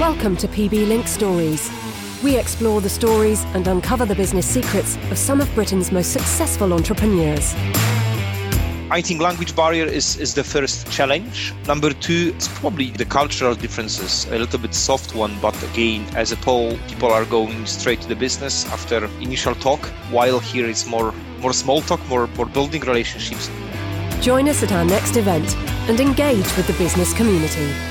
Welcome to PB Link Stories. We explore the stories and uncover the business secrets of some of Britain's most successful entrepreneurs. I think language barrier is, is the first challenge. Number two is probably the cultural differences, a little bit soft one, but again, as a Pole, people are going straight to the business after initial talk, while here it's more more small talk, more, more building relationships. Join us at our next event and engage with the business community.